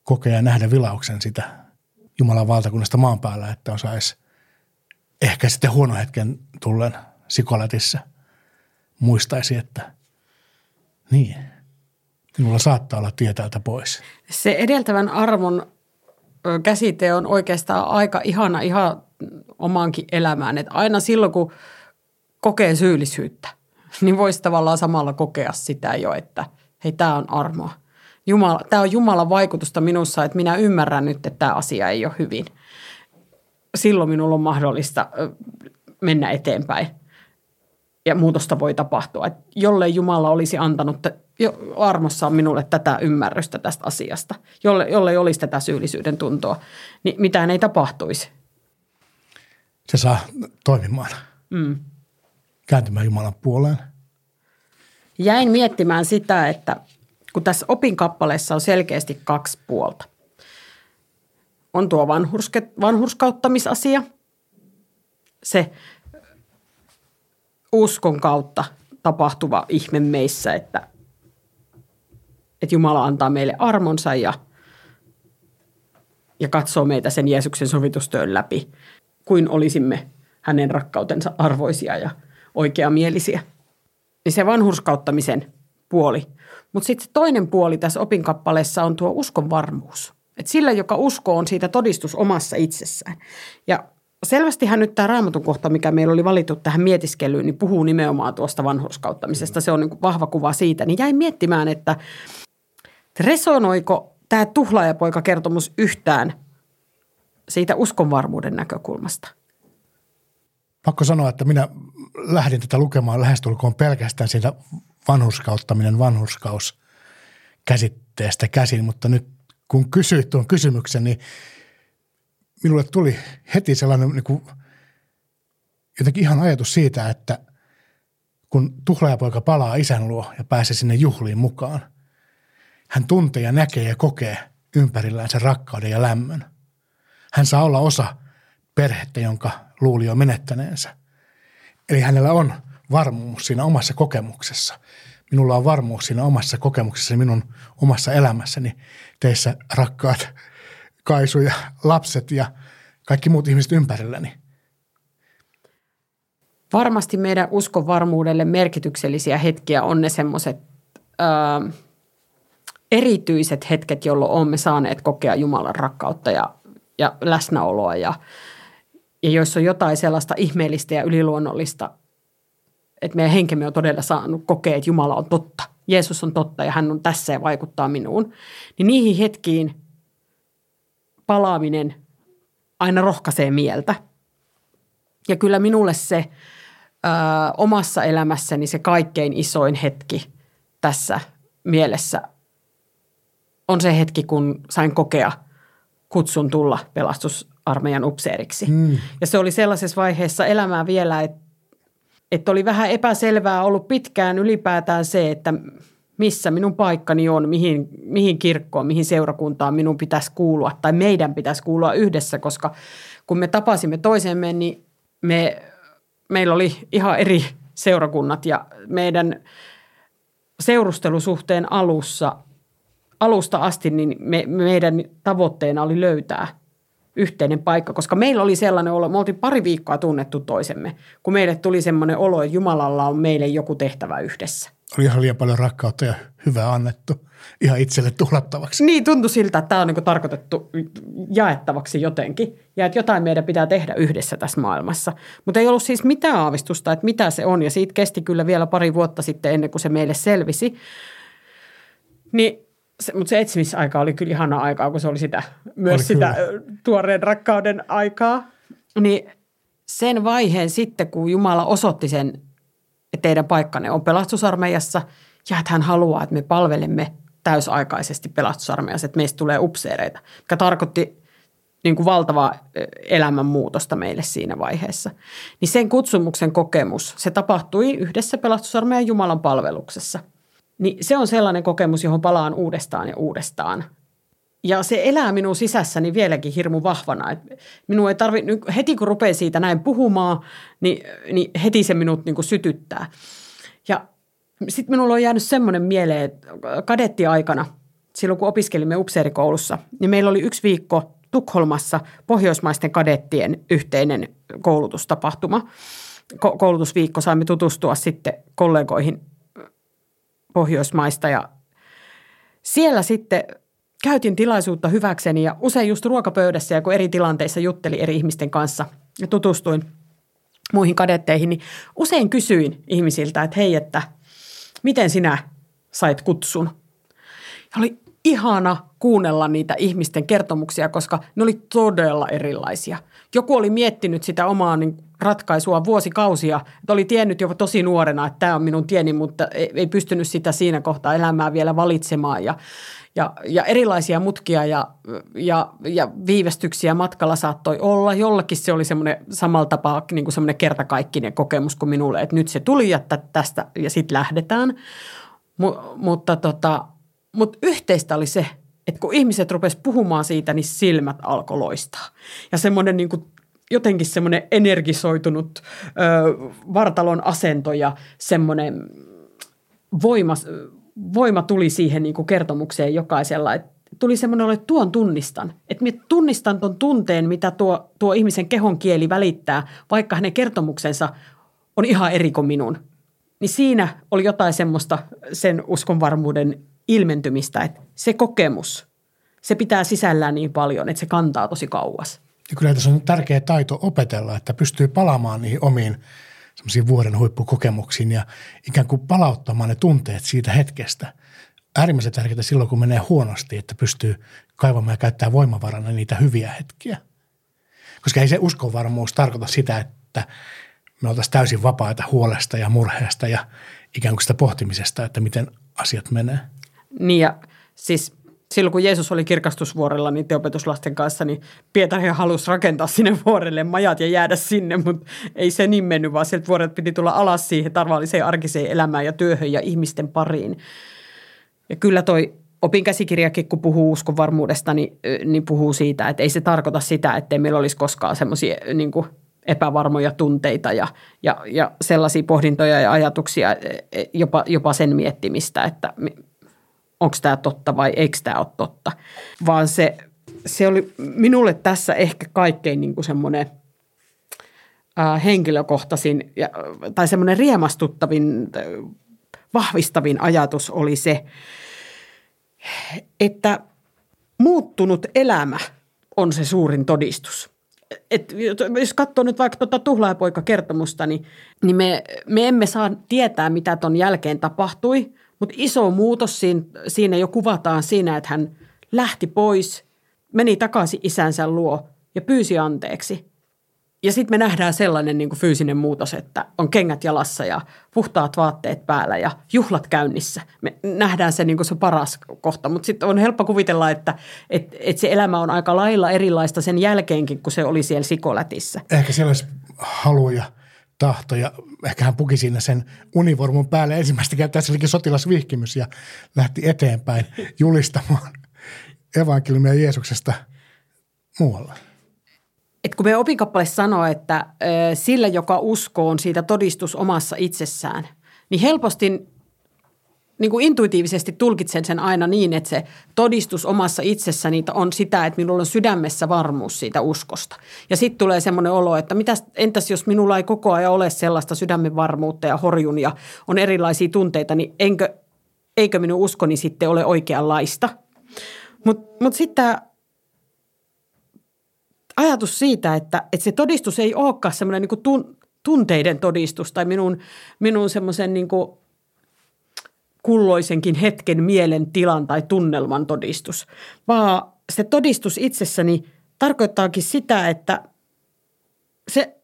kokea ja nähdä vilauksen sitä Jumalan valtakunnasta maan päällä, että osaisi ehkä sitten huono hetken tullen sikolatissa muistaisi, että niin, minulla saattaa olla tie täältä pois. Se edeltävän arvon käsite on oikeastaan aika ihana ihan omaankin elämään. Että aina silloin, kun kokee syyllisyyttä, niin voisi tavallaan samalla kokea sitä jo, että hei, tämä on armoa. Jumala, tämä on Jumalan vaikutusta minussa, että minä ymmärrän nyt, että tämä asia ei ole hyvin. Silloin minulla on mahdollista mennä eteenpäin ja muutosta voi tapahtua. Että jollei Jumala olisi antanut armossaan minulle tätä ymmärrystä tästä asiasta, jolle, jolle olisi tätä syyllisyyden tuntoa, niin mitään ei tapahtuisi. Se saa toimimaan. Mm. Kääntymään Jumalan puoleen. Jäin miettimään sitä, että kun tässä opinkappaleessa on selkeästi kaksi puolta. On tuo vanhurske, vanhurskauttamisasia, se uskon kautta tapahtuva ihme meissä, että että Jumala antaa meille armonsa ja, ja katsoo meitä sen Jeesuksen sovitustyön läpi, kuin olisimme hänen rakkautensa arvoisia ja oikeamielisiä. Niin se vanhurskauttamisen puoli. Mutta sitten se toinen puoli tässä opinkappaleessa on tuo uskon varmuus. Että sillä, joka uskoo, on siitä todistus omassa itsessään. Ja selvästihän nyt tämä raamatun kohta, mikä meillä oli valittu tähän mietiskelyyn, niin puhuu nimenomaan tuosta vanhurskauttamisesta. Se on niin vahva kuva siitä. Niin jäin miettimään, että Resonoiko tämä tuhlaajapoika-kertomus yhtään siitä uskonvarmuuden näkökulmasta? Pakko sanoa, että minä lähdin tätä lukemaan lähestulkoon pelkästään siitä vanhurskauttaminen, vanhurskaus käsitteestä käsin, mutta nyt kun kysyit tuon kysymyksen, niin minulle tuli heti sellainen niin kuin, jotenkin ihan ajatus siitä, että kun tuhlaajapoika palaa isän luo ja pääsee sinne juhliin mukaan – hän tuntee ja näkee ja kokee ympärillään sen rakkauden ja lämmön. Hän saa olla osa perhettä, jonka luuli jo menettäneensä. Eli hänellä on varmuus siinä omassa kokemuksessa. Minulla on varmuus siinä omassa kokemuksessa minun omassa elämässäni. Teissä rakkaat Kaisu ja lapset ja kaikki muut ihmiset ympärilläni. Varmasti meidän uskon varmuudelle merkityksellisiä hetkiä on ne semmoiset äh, erityiset hetket, jolloin olemme saaneet kokea Jumalan rakkautta ja, ja läsnäoloa ja, ja jos on jotain sellaista ihmeellistä ja yliluonnollista että meidän henkemme on todella saanut kokea, että Jumala on totta. Jeesus on totta ja hän on tässä ja vaikuttaa minuun. Niin niihin hetkiin palaaminen aina rohkaisee mieltä. Ja kyllä minulle se ö, omassa elämässäni se kaikkein isoin hetki tässä mielessä on se hetki, kun sain kokea kutsun tulla pelastusarmeijan upseeriksi. Mm. Ja se oli sellaisessa vaiheessa elämää vielä, että, että oli vähän epäselvää ollut pitkään ylipäätään se, että missä minun paikkani on, mihin, mihin kirkkoon, mihin seurakuntaan minun pitäisi kuulua tai meidän pitäisi kuulua yhdessä, koska kun me tapasimme toisemme, niin me, meillä oli ihan eri seurakunnat ja meidän seurustelusuhteen alussa, alusta asti, niin me, meidän tavoitteena oli löytää yhteinen paikka, koska meillä oli sellainen olo, me oltiin pari viikkoa tunnettu toisemme, kun meille tuli semmoinen olo, että Jumalalla on meille joku tehtävä yhdessä oli ihan liian paljon rakkautta ja hyvää annettu ihan itselle tuhlattavaksi. Niin, tuntui siltä, että tämä on niin tarkoitettu jaettavaksi jotenkin ja että jotain meidän pitää tehdä yhdessä tässä maailmassa. Mutta ei ollut siis mitään aavistusta, että mitä se on ja siitä kesti kyllä vielä pari vuotta sitten ennen kuin se meille selvisi. Niin se, mutta se etsimisaika oli kyllä ihana aikaa, kun se oli sitä, myös oli sitä kyllä. tuoreen rakkauden aikaa. Niin sen vaiheen sitten, kun Jumala osoitti sen että teidän paikkanne on pelastusarmeijassa ja että hän haluaa, että me palvelemme täysaikaisesti pelastusarmeijassa, että meistä tulee upseereita, mikä tarkoitti niin kuin valtavaa elämänmuutosta meille siinä vaiheessa. Niin sen kutsumuksen kokemus, se tapahtui yhdessä pelastusarmeijan Jumalan palveluksessa. Niin se on sellainen kokemus, johon palaan uudestaan ja uudestaan. Ja se elää minun sisässäni vieläkin hirmu vahvana. Et minun ei tarvi, heti kun rupeaa siitä näin puhumaan, niin, niin heti se minut niin kuin sytyttää. Ja sitten minulla on jäänyt semmoinen mieleen, että kadettiaikana, silloin kun opiskelimme upseerikoulussa, niin meillä oli yksi viikko Tukholmassa pohjoismaisten kadettien yhteinen koulutustapahtuma. Ko- koulutusviikko saimme tutustua sitten kollegoihin Pohjoismaista ja siellä sitten – käytin tilaisuutta hyväkseni ja usein just ruokapöydässä ja kun eri tilanteissa jutteli eri ihmisten kanssa ja tutustuin muihin kadetteihin, niin usein kysyin ihmisiltä, että hei, että miten sinä sait kutsun? Ja oli ihana kuunnella niitä ihmisten kertomuksia, koska ne oli todella erilaisia. Joku oli miettinyt sitä omaa niin ratkaisua vuosikausia, että oli tiennyt jo tosi nuorena, että tämä on minun tieni, mutta ei pystynyt sitä siinä kohtaa elämää vielä valitsemaan. Ja, ja, ja erilaisia mutkia ja, ja, ja viivästyksiä matkalla saattoi olla. Jollakin se oli semmoinen samalla tapaa niin kuin semmoinen kertakaikkinen kokemus kuin minulle, että nyt se tuli ja tästä ja sitten lähdetään. M- mutta, tota, mutta yhteistä oli se, että kun ihmiset rupesivat puhumaan siitä, niin silmät alkoi loistaa. Ja semmoinen niin kuin jotenkin semmoinen energisoitunut ö, vartalon asento ja semmoinen voimas, voima tuli siihen niin kuin kertomukseen jokaisella, että tuli semmoinen, että tuon tunnistan. Että minä tunnistan tuon tunteen, mitä tuo, tuo ihmisen kehon kieli välittää, vaikka hänen kertomuksensa on ihan eri kuin minun. Niin siinä oli jotain semmoista sen uskonvarmuuden ilmentymistä, että se kokemus, se pitää sisällään niin paljon, että se kantaa tosi kauas. Ja kyllä tässä on tärkeä taito opetella, että pystyy palaamaan niihin omiin semmoisiin vuoden huippukokemuksiin ja ikään kuin palauttamaan ne tunteet siitä hetkestä. Äärimmäisen tärkeää silloin, kun menee huonosti, että pystyy kaivamaan ja käyttää voimavarana niitä hyviä hetkiä. Koska ei se uskonvarmuus tarkoita sitä, että me oltaisiin täysin vapaita huolesta ja murheesta ja ikään kuin sitä pohtimisesta, että miten asiat menee. Niin ja siis silloin kun Jeesus oli kirkastusvuorella niin opetuslasten kanssa, niin Pietari halusi rakentaa sinne vuorelle majat ja jäädä sinne, mutta ei se niin mennyt, vaan sieltä vuoret piti tulla alas siihen tavalliseen arkiseen elämään ja työhön ja ihmisten pariin. Ja kyllä toi opin käsikirjakin, kun puhuu uskon varmuudesta, niin, niin puhuu siitä, että ei se tarkoita sitä, että meillä olisi koskaan semmoisia niin epävarmoja tunteita ja, ja, ja sellaisia pohdintoja ja ajatuksia, jopa, jopa sen miettimistä, että onko tämä totta vai eikö tämä ole totta. Vaan se, se oli minulle tässä ehkä kaikkein niin kuin semmoinen henkilökohtaisin tai semmoinen riemastuttavin, vahvistavin ajatus oli se, että muuttunut elämä on se suurin todistus. et, jos katsoo nyt vaikka tuota tuhlaajapoika-kertomusta, niin, niin me, me emme saa tietää, mitä ton jälkeen tapahtui, mutta iso muutos siinä, siinä jo kuvataan siinä, että hän lähti pois, meni takaisin isänsä luo ja pyysi anteeksi. Ja sitten me nähdään sellainen niin kuin fyysinen muutos, että on kengät jalassa ja puhtaat vaatteet päällä ja juhlat käynnissä. Me nähdään se niin kuin se paras kohta, mutta sitten on helppo kuvitella, että et, et se elämä on aika lailla erilaista sen jälkeenkin, kun se oli siellä sikolätissä. Ehkä siellä olisi haluja tahto ja ehkä hän puki siinä sen univormun päälle ensimmäistä kertaa. Se olikin sotilasvihkimys ja lähti eteenpäin julistamaan evankeliumia Jeesuksesta muualla että kun meidän opinkappale sanoo, että sillä, joka uskoo, on siitä todistus omassa itsessään, niin helposti niin kuin intuitiivisesti tulkitsen sen aina niin, että se todistus omassa itsessäni on sitä, että minulla on sydämessä varmuus siitä uskosta. Ja sitten tulee semmoinen olo, että mitäs, entäs jos minulla ei koko ajan ole sellaista sydämen varmuutta ja horjun ja on erilaisia tunteita, niin enkö, eikö minun uskoni sitten ole oikeanlaista? Mutta mut sitten ajatus siitä, että, että se todistus ei olekaan semmoinen niin tun, tunteiden todistus tai minun, minun semmoisen niin kulloisenkin hetken mielen tilan tai tunnelman todistus, vaan se todistus itsessäni tarkoittaakin sitä, että se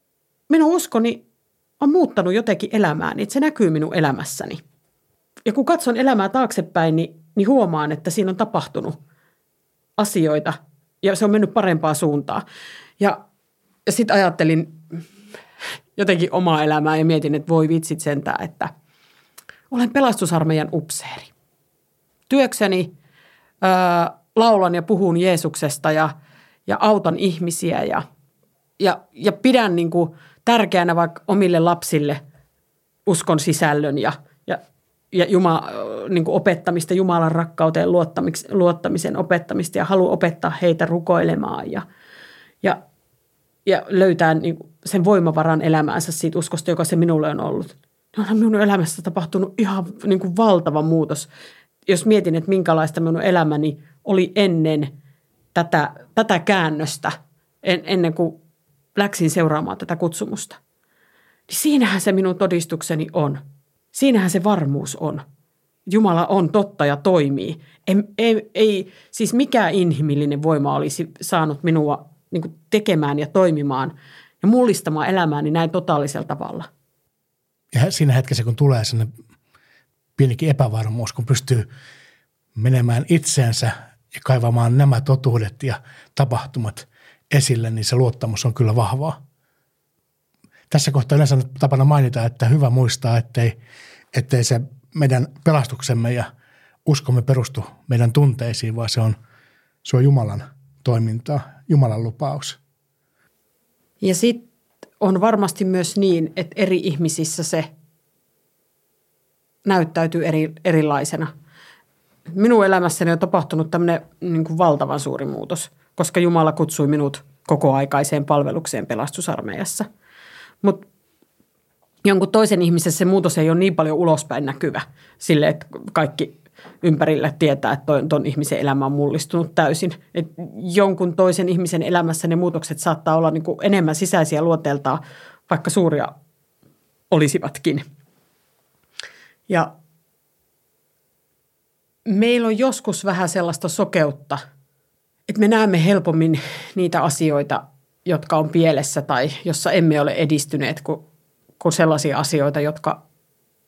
minun uskoni on muuttanut jotenkin elämääni, että se näkyy minun elämässäni. Ja kun katson elämää taaksepäin, niin, niin huomaan, että siinä on tapahtunut asioita – ja se on mennyt parempaa suuntaan. Ja, ja sitten ajattelin jotenkin omaa elämää ja mietin, että voi vitsit sentään, että olen pelastusarmeijan upseeri. Työkseni ää, laulan ja puhun Jeesuksesta ja, ja autan ihmisiä ja, ja, ja pidän niin kuin tärkeänä vaikka omille lapsille uskon sisällön ja – ja Jumala, niin kuin opettamista, Jumalan rakkauteen luottamisen opettamista ja halu opettaa heitä rukoilemaan ja, ja, ja löytää niin kuin sen voimavaran elämäänsä siitä uskosta, joka se minulle on ollut. On minun elämässä tapahtunut ihan niin kuin valtava muutos. Jos mietin, että minkälaista minun elämäni oli ennen tätä, tätä käännöstä, en, ennen kuin läksin seuraamaan tätä kutsumusta, niin siinähän se minun todistukseni on – Siinähän se varmuus on. Jumala on totta ja toimii. Ei, ei, ei siis mikä inhimillinen voima olisi saanut minua niin tekemään ja toimimaan ja mullistamaan elämääni näin totaalisella tavalla. Ja siinä hetkessä, kun tulee sinne pienikin epävarmuus, kun pystyy menemään itseensä ja kaivamaan nämä totuudet ja tapahtumat esille, niin se luottamus on kyllä vahvaa tässä kohtaa yleensä tapana mainita, että hyvä muistaa, ettei, ettei se meidän pelastuksemme ja uskomme perustu meidän tunteisiin, vaan se on, se on Jumalan toimintaa, Jumalan lupaus. Ja sitten on varmasti myös niin, että eri ihmisissä se näyttäytyy eri, erilaisena. Minun elämässäni on tapahtunut tämmöinen niin valtavan suuri muutos, koska Jumala kutsui minut kokoaikaiseen palvelukseen pelastusarmeijassa – mutta jonkun toisen ihmisen se muutos ei ole niin paljon ulospäin näkyvä sille, että kaikki ympärillä tietää, että ton ihmisen elämä on mullistunut täysin. Et jonkun toisen ihmisen elämässä ne muutokset saattaa olla niin enemmän sisäisiä luonteeltaan, vaikka suuria olisivatkin. Ja meillä on joskus vähän sellaista sokeutta, että me näemme helpommin niitä asioita, jotka on pielessä tai jossa emme ole edistyneet kuin, kuin sellaisia asioita, jotka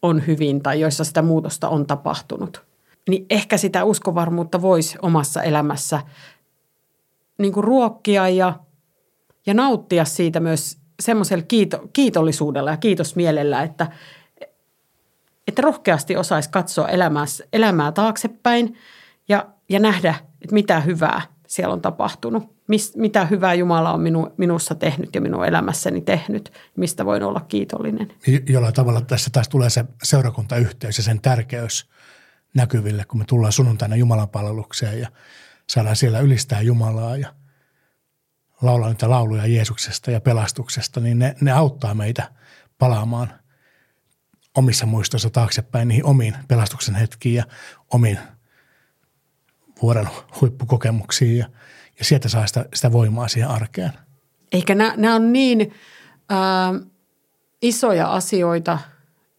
on hyvin tai joissa sitä muutosta on tapahtunut. Niin ehkä sitä uskovarmuutta voisi omassa elämässä niin kuin ruokkia ja, ja nauttia siitä myös semmoisella kiito, kiitollisuudella ja kiitosmielellä, että, että rohkeasti osaisi katsoa elämää, elämää taaksepäin ja, ja nähdä, että mitä hyvää siellä on tapahtunut mis, mitä hyvää Jumala on minu, minussa tehnyt ja minun elämässäni tehnyt, mistä voin olla kiitollinen. Jollain tavalla tässä taas tulee se seurakuntayhteys ja sen tärkeys näkyville, kun me tullaan sunnuntaina Jumalan palvelukseen ja saadaan siellä ylistää Jumalaa ja laulaa niitä lauluja Jeesuksesta ja pelastuksesta, niin ne, ne auttaa meitä palaamaan omissa muistoissa taaksepäin niihin omiin pelastuksen hetkiin ja omiin vuoden huippukokemuksiin ja – ja sieltä saa sitä, sitä voimaa siihen arkeen. Eikä nämä on niin ää, isoja asioita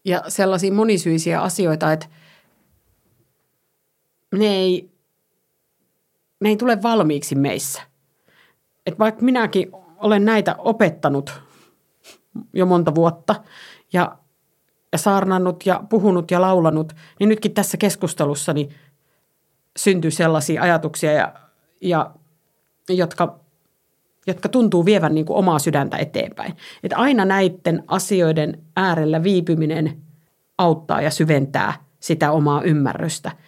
ja sellaisia monisyisiä asioita, että ne ei, ne ei tule valmiiksi meissä. Et vaikka minäkin olen näitä opettanut jo monta vuotta ja, ja saarnannut ja puhunut ja laulanut, niin nytkin tässä keskustelussa niin syntyy sellaisia ajatuksia, ja, ja, jotka, jotka tuntuu vievän niin kuin omaa sydäntä eteenpäin. Että aina näiden asioiden äärellä viipyminen auttaa ja syventää sitä omaa ymmärrystä –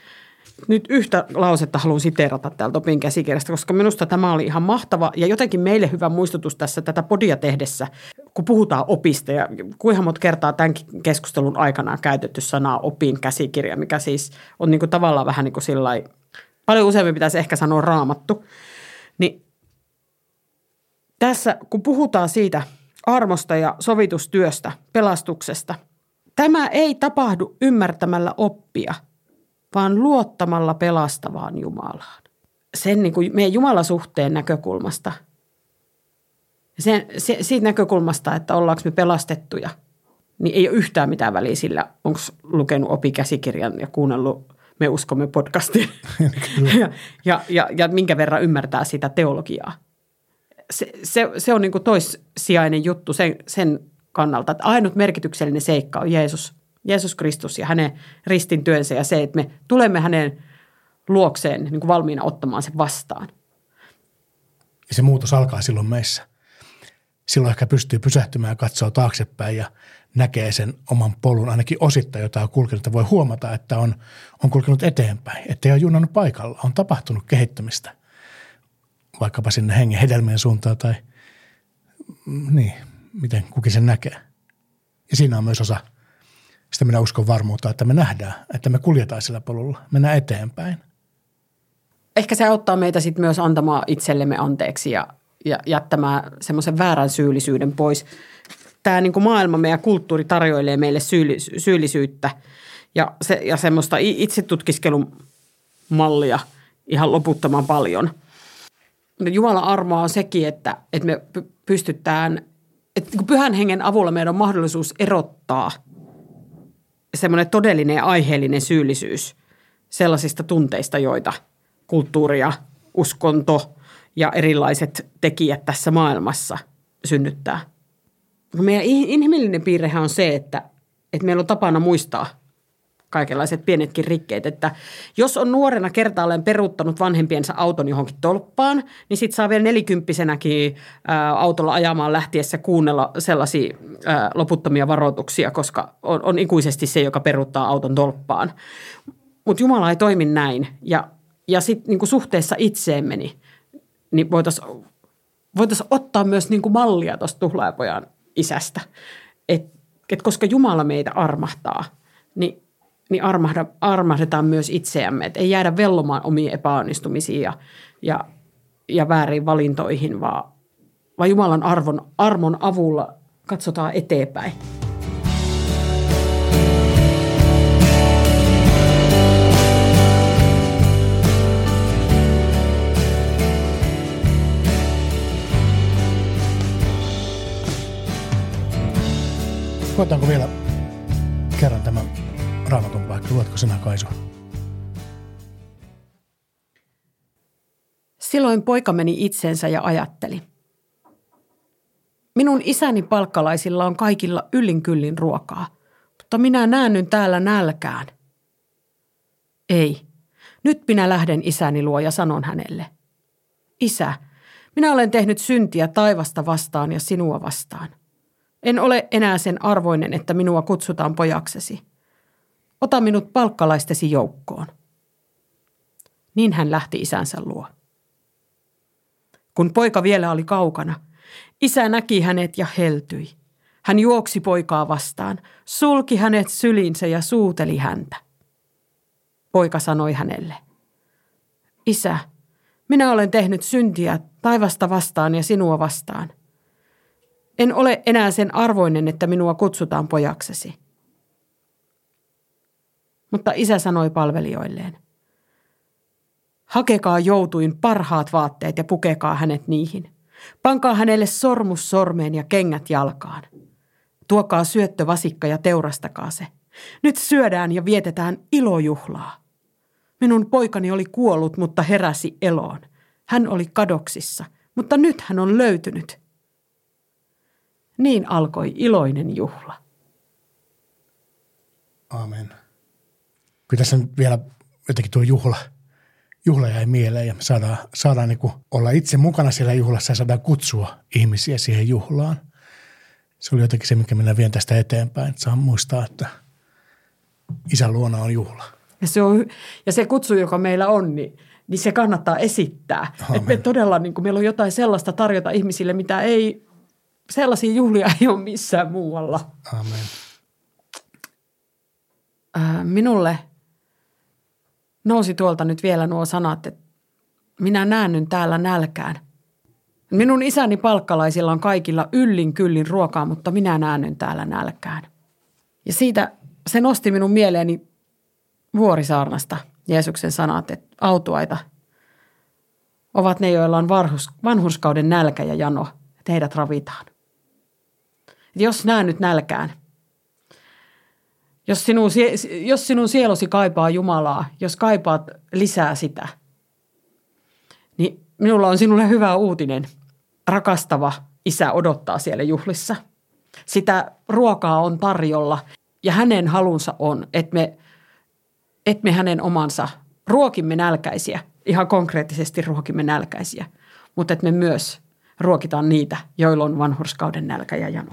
nyt yhtä lausetta haluan siteerata täältä opin käsikirjasta, koska minusta tämä oli ihan mahtava ja jotenkin meille hyvä muistutus tässä tätä podia tehdessä, kun puhutaan opista ja kuinka monta kertaa tämän keskustelun aikana on käytetty sanaa opin käsikirja, mikä siis on niin tavallaan vähän niin kuin paljon useammin pitäisi ehkä sanoa raamattu. Niin tässä, kun puhutaan siitä armosta ja sovitustyöstä, pelastuksesta, tämä ei tapahdu ymmärtämällä oppia – vaan luottamalla pelastavaan Jumalaan. Sen niin kuin meidän Jumalasuhteen näkökulmasta. Sen, se, siitä näkökulmasta, että ollaanko me pelastettuja, niin ei ole yhtään mitään väliä sillä, onko lukenut opikäsikirjan ja kuunnellut Me uskomme podcastin ja, ja, ja, ja minkä verran ymmärtää sitä teologiaa. Se, se, se on niin kuin toissijainen juttu sen, sen kannalta, että ainut merkityksellinen seikka on Jeesus – Jeesus Kristus ja hänen ristin työnsä ja se, että me tulemme hänen luokseen niin kuin valmiina ottamaan sen vastaan. Ja se muutos alkaa silloin meissä. Silloin ehkä pystyy pysähtymään ja katsoa taaksepäin ja näkee sen oman polun ainakin osittain, jota on kulkenut. Voi huomata, että on, on kulkenut eteenpäin, ettei ole junannut paikalla. On tapahtunut kehittymistä vaikkapa sinne hengen hedelmien suuntaan tai mm, niin, miten kukin sen näkee. Ja siinä on myös osa – sitä minä uskon varmuutta, että me nähdään, että me kuljetaan sillä polulla, mennään eteenpäin. Ehkä se auttaa meitä sitten myös antamaan itsellemme anteeksi ja, ja jättämään semmoisen väärän syyllisyyden pois. Tämä niin kuin maailma, meidän kulttuuri tarjoilee meille syyllis- syyllisyyttä ja, se, ja semmoista itsetutkiskelun mallia ihan loputtoman paljon. Jumalan armoa on sekin, että, että me pystytään, että niin pyhän hengen avulla meidän on mahdollisuus erottaa – semmoinen todellinen ja aiheellinen syyllisyys sellaisista tunteista, joita kulttuuri ja uskonto ja erilaiset tekijät tässä maailmassa synnyttää. Meidän inhimillinen piirrehän on se, että, että meillä on tapana muistaa – kaikenlaiset pienetkin rikkeet. Että jos on nuorena kertaalleen peruuttanut vanhempiensa auton johonkin tolppaan, niin sitten saa vielä nelikymppisenäkin ää, autolla ajamaan lähtiessä kuunnella sellaisia ää, loputtomia varoituksia, koska on, on ikuisesti se, joka peruuttaa auton tolppaan. Mutta Jumala ei toimi näin. Ja, ja sitten niin suhteessa itseemme, niin, niin voitaisiin voitais ottaa myös niin mallia tuosta tuhlaajapojan isästä. Et, et koska Jumala meitä armahtaa, niin niin armahda, armahdetaan myös itseämme. Että ei jäädä vellomaan omiin epäonnistumisiin ja, ja, ja väärin valintoihin, vaan, vaan Jumalan arvon, armon avulla katsotaan eteenpäin. Koetaanko vielä kerran tämän raamatun paikka. Luotko sinä Kaisu? Silloin poika meni itsensä ja ajatteli. Minun isäni palkkalaisilla on kaikilla yllin kyllin ruokaa, mutta minä näännyn täällä nälkään. Ei, nyt minä lähden isäni luo ja sanon hänelle. Isä, minä olen tehnyt syntiä taivasta vastaan ja sinua vastaan. En ole enää sen arvoinen, että minua kutsutaan pojaksesi – ota minut palkkalaistesi joukkoon. Niin hän lähti isänsä luo. Kun poika vielä oli kaukana, isä näki hänet ja heltyi. Hän juoksi poikaa vastaan, sulki hänet sylinsä ja suuteli häntä. Poika sanoi hänelle, Isä, minä olen tehnyt syntiä taivasta vastaan ja sinua vastaan. En ole enää sen arvoinen, että minua kutsutaan pojaksesi. Mutta isä sanoi palvelijoilleen, hakekaa joutuin parhaat vaatteet ja pukekaa hänet niihin. Pankaa hänelle sormus sormeen ja kengät jalkaan. Tuokaa syöttö vasikka ja teurastakaa se. Nyt syödään ja vietetään ilojuhlaa. Minun poikani oli kuollut, mutta heräsi eloon. Hän oli kadoksissa, mutta nyt hän on löytynyt. Niin alkoi iloinen juhla. Amen. Kyllä tässä nyt vielä jotenkin tuo juhla, juhla jäi mieleen ja me saadaan, saadaan niin olla itse mukana siellä juhlassa ja saadaan kutsua ihmisiä siihen juhlaan. Se oli jotenkin se, mikä minä vien tästä eteenpäin, että saan muistaa, että isän luona on juhla. Ja se, on, ja se kutsu, joka meillä on, niin, niin se kannattaa esittää. Että me todella, niin kuin meillä on jotain sellaista tarjota ihmisille, mitä ei, sellaisia juhlia ei ole missään muualla. Amen. minulle nousi tuolta nyt vielä nuo sanat, että minä näännyn täällä nälkään. Minun isäni palkkalaisilla on kaikilla yllin kyllin ruokaa, mutta minä näännyn täällä nälkään. Ja siitä se nosti minun mieleeni Vuorisaarnasta Jeesuksen sanat, että autuaita ovat ne, joilla on varhus, vanhurskauden nälkä ja jano, että heidät ravitaan. Et jos näen nyt nälkään, jos sinun, jos sinun sielosi kaipaa Jumalaa, jos kaipaat lisää sitä, niin minulla on sinulle hyvä uutinen. Rakastava isä odottaa siellä juhlissa. Sitä ruokaa on tarjolla ja hänen halunsa on, että me, että me hänen omansa ruokimme nälkäisiä, ihan konkreettisesti ruokimme nälkäisiä, mutta että me myös ruokitaan niitä, joilla on vanhurskauden nälkä ja jano.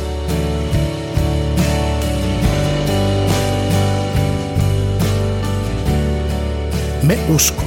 Me usko